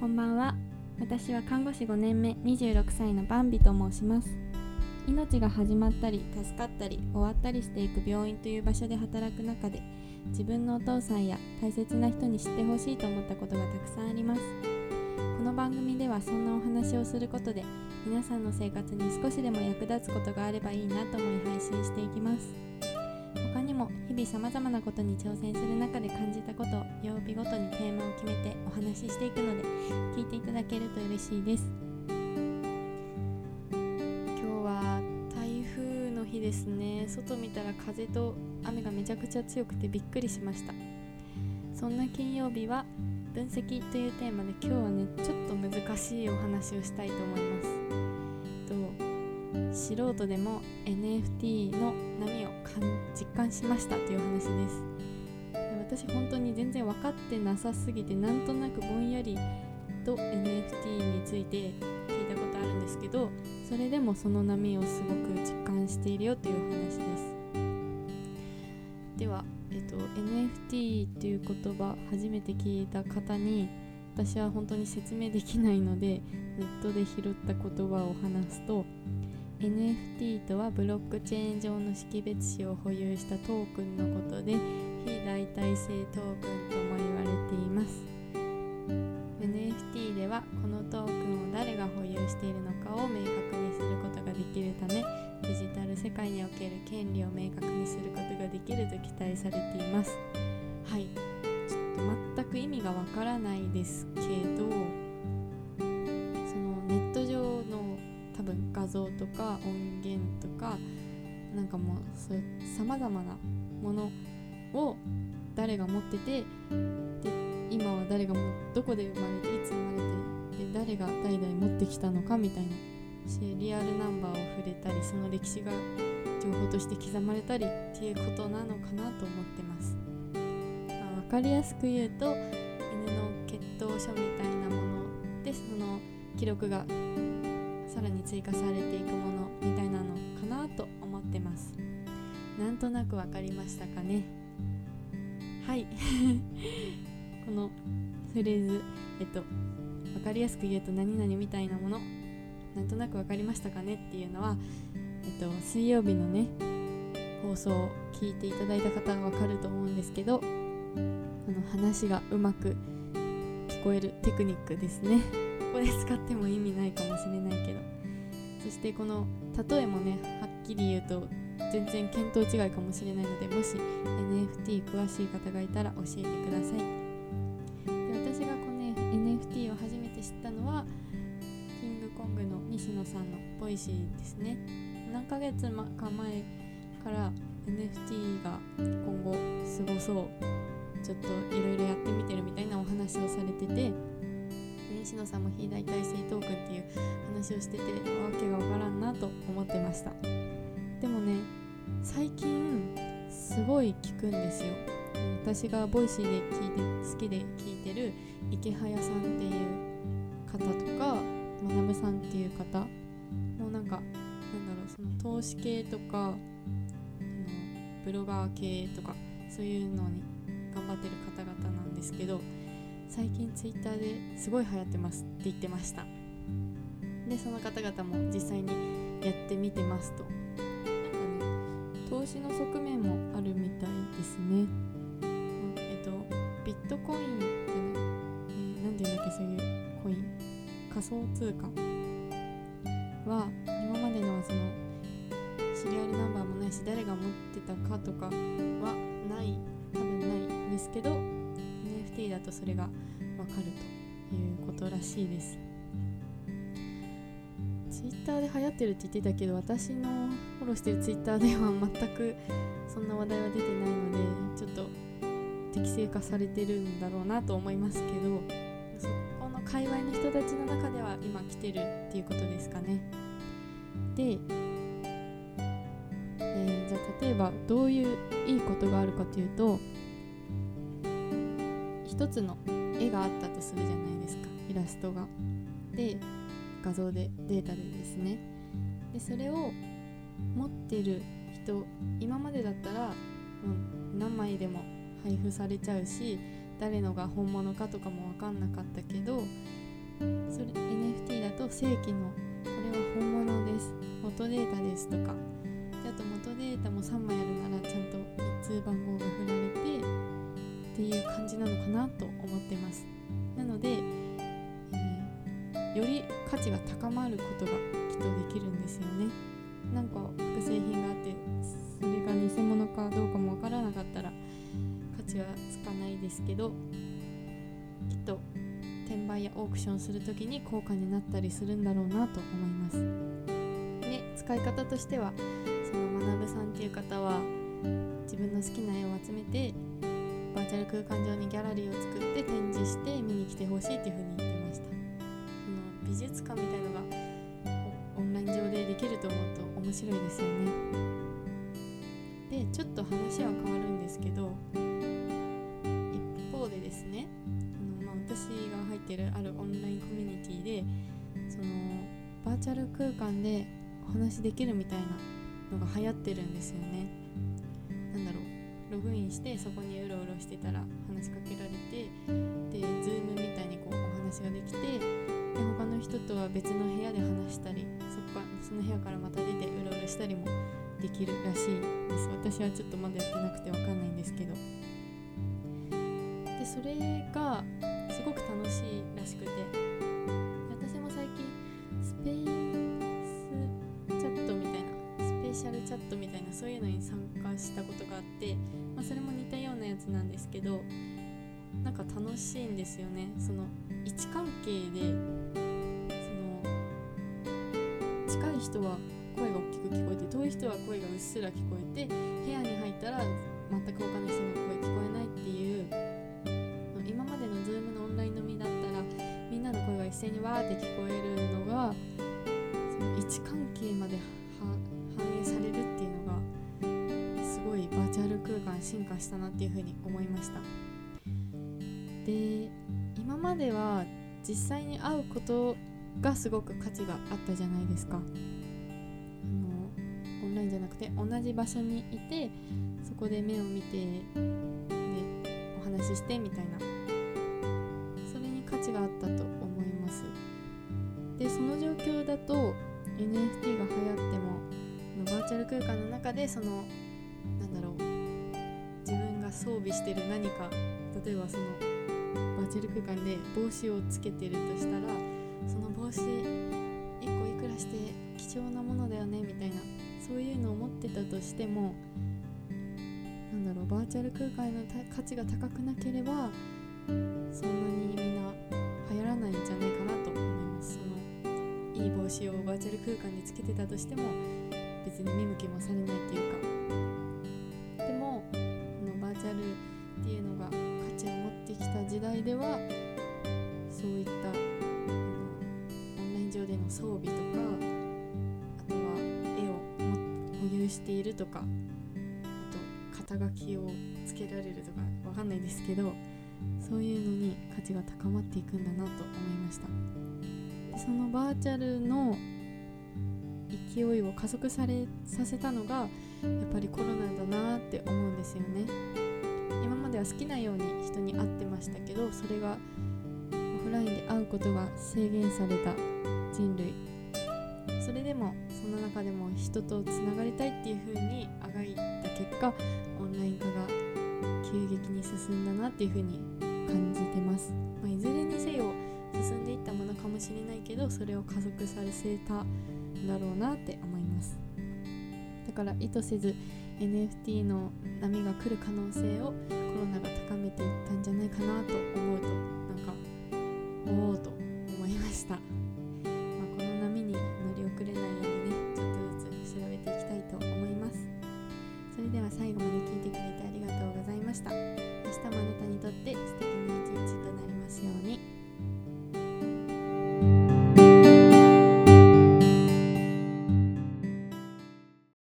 こんばんは。私は看護師5年目26歳のバンビと申します。命が始まったり助かったり終わったりしていく病院という場所で働く中で自分のお父さんや大切な人に知ってほしいと思ったことがたくさんあります。この番組ではそんなお話をすることで皆さんの生活に少しでも役立つことがあればいいなと思い配信していきます。日々さまざまなことに挑戦する中で感じたことを曜日ごとにテーマを決めてお話ししていくので聞いていただけると嬉しいです。今日は台風の日ですね。外見たら風と雨がめちゃくちゃ強くてびっくりしました。そんな金曜日は分析というテーマで今日はねちょっと難しいお話をしたいと思います。素人でも NFT の波を感しましたという話です。私本当に全然分かってなさすぎてなんとなくぼんやりと NFT について聞いたことあるんですけどそれでもその波をすごく実感しているよという話です。では、えっと、NFT という言葉初めて聞いた方に私は本当に説明できないのでネットで拾った言葉を話すと NFT とはブロックチェーン上の識別紙を保有したトークンのことで非代替性トークンとも言われています。NFT ではこのトークンを誰が保有しているのかを明確にすることができるためデジタル世界における権利を明確にすることができると期待されています。はい。ちょっと全く意味がわからないですけど像とか音源とかなんかもうそういうさまざまなものを誰が持っててで今は誰がどこで生まれていつ生まれてで誰が代々持ってきたのかみたいなしリアルナンバーを触れたりその歴史が情報として刻まれたりっていうことなのかなと思ってます。ま、分かりやすく言うと犬の血統書みたいなものでその記録がさらに追加されていくものみたいなのかなと思ってます。なんとなく分かりましたかね。はい。このフレーズえっと分かりやすく言うと何々みたいなもの。なんとなく分かりましたかね。っていうのはえっと水曜日のね放送を聞いていただいた方は分かると思うんですけどこの話がうまく聞こえるテクニックですね。ここで使っても意味ないかもしれないけど。そしてこの例えもねはっきり言うと全然見当違いかもしれないのでもし NFT 詳しい方がいたら教えてください。で私がこの、ね、NFT を初めて知ったのはキングコングの西野さんの Voicy ですね。何ヶ月か前から NFT が今後すごそうちょっといろいろやってみてるみたいなお話をされてて西野さんも非代替性トークンっていう話をしててわけがわからんなと思ってました。でもね最近すごい聞くんですよ。私が Voicy で聞いて好きで聞いてるイケハヤさんっていう方とか学さんっていう方。もうなんかなんだろうその投資系とかブロガー系とかそういうのに頑張ってる方々なんですけど最近ツイッターですごい流行ってますって言ってました。でその方々も実際にやってみてますと。なんかね投資の側面もあるみたいですね。うんえっとビットコインってね、えー、ていうんだっけそういうコイン。仮想通貨は今までのそのシリアルナンバーもないし誰が持ってたかとかはない多分ないんですけど NFT だとそれがわかるということらしいです。Twitter で流行ってるって言ってたけど私のフォローしてる Twitter では全くそんな話題は出てないのでちょっと適正化されてるんだろうなと思いますけどそこの界隈の人たちの中では今来てるっていうことですかね。で、えー、じゃあ例えばどういういいことがあるかというと一つの絵があったとするじゃないですか。イラストが。で画像でデータでですね。でそれを持ってる人今までだったら、う、何枚でも配布されちゃうし誰のが本物かとかも分かんなかったけどそれ NFT だと正規のこれは本物です。元データですとか値が高まることがきっとできるんですよね。なんか複製品があってそれが偽物かどうかもわからなかったら価値はつかないですけどきっと転売やオークションする時に高価になったりするんだろうなと思います。で使い方としてはその学さんっていう方は自分の好きな絵を集めてバーチャル空間上にギャラリーを作って展示して見に来てほしいっていう風に言ってましたその美術館みたいのがオンライン上でできると思うと面白いですよね。でちょっと話は変わるんですけど一方でですねあの、まあ、私が入ってるあるオンラインコミュニティでそのバーチャル空間でお話できるみたいなのが流行ってるんですよね。なんだろうログインしてそこにうろうろしてたら話しかけられてで Zoom みたいにこうお話ができてで他の人とは別の部屋で話したりそこかその部屋からまた出てうろうろしたりもできるらしいです。私はちょっとまだやってなくてわかんないんですけど。でそれがすごく楽しいらしくて。私も最近スペースチャットみたいなスペシャルチャットみたいなそういうのに参加したことがあって、まあ、それも似たようなやつなんですけどなんか楽しいんですよね。その位置関係でその近い人は声が大きく聞こえて遠い人は声がうっすら聞こえて部屋に入ったら全く他の人の声聞こえないっていう今までの Zoom のオンライン飲みだったらみんなの声が一斉にわーって聞こえるのがその位置関係まで反映されるっていうのがすごいバーチャル空間進化したなっていうふうに思いました。で今までは実際に会うことがすごく価値があったじゃないですか。あのオンラインじゃなくて同じ場所にいてそこで目を見てでお話ししてみたいな。それに価値があったと思います。でその状況だと NFT が流行ってもバーチャル空間の中でそのなんだろう自分が装備してる何か例えばそのバーチャル空間で帽子をつけてるとしたらその帽子1個いくらして貴重なものだよねみたいなそういうのを持ってたとしてもなんだろうバーチャル空間の価値が高くなければそんなにみんな流行らないんじゃないかなと思います。そのいい帽子をバーチャル空間でつけてたとしても別に見向きもされないっていうか。っていうのが価値を持ってきた時代ではそういったオンライン上での装備とかあとは絵を保有しているとかあと肩書きをつけられるとかわかんないですけどそういうのに価値が高まっていくんだなと思いました。でそのバーチャルの勢いを加速されさせたのがやっぱりコロナだなって思うんですよね。今までは好きなように人に会ってましたけどそれがオフラインで会うことが制限された人類。それでもその中でも人とつながりたいっていう風にあがいた結果オンライン化が急激に進んだなっていう風に感じてます、まあ、いずれにせよ進んでいったものかもしれないけどそれを加速させたんだろうなって思います。だから意図せず NFT の波が来る可能性をコロナが高めていったんじゃないかなと思うとなんかおおと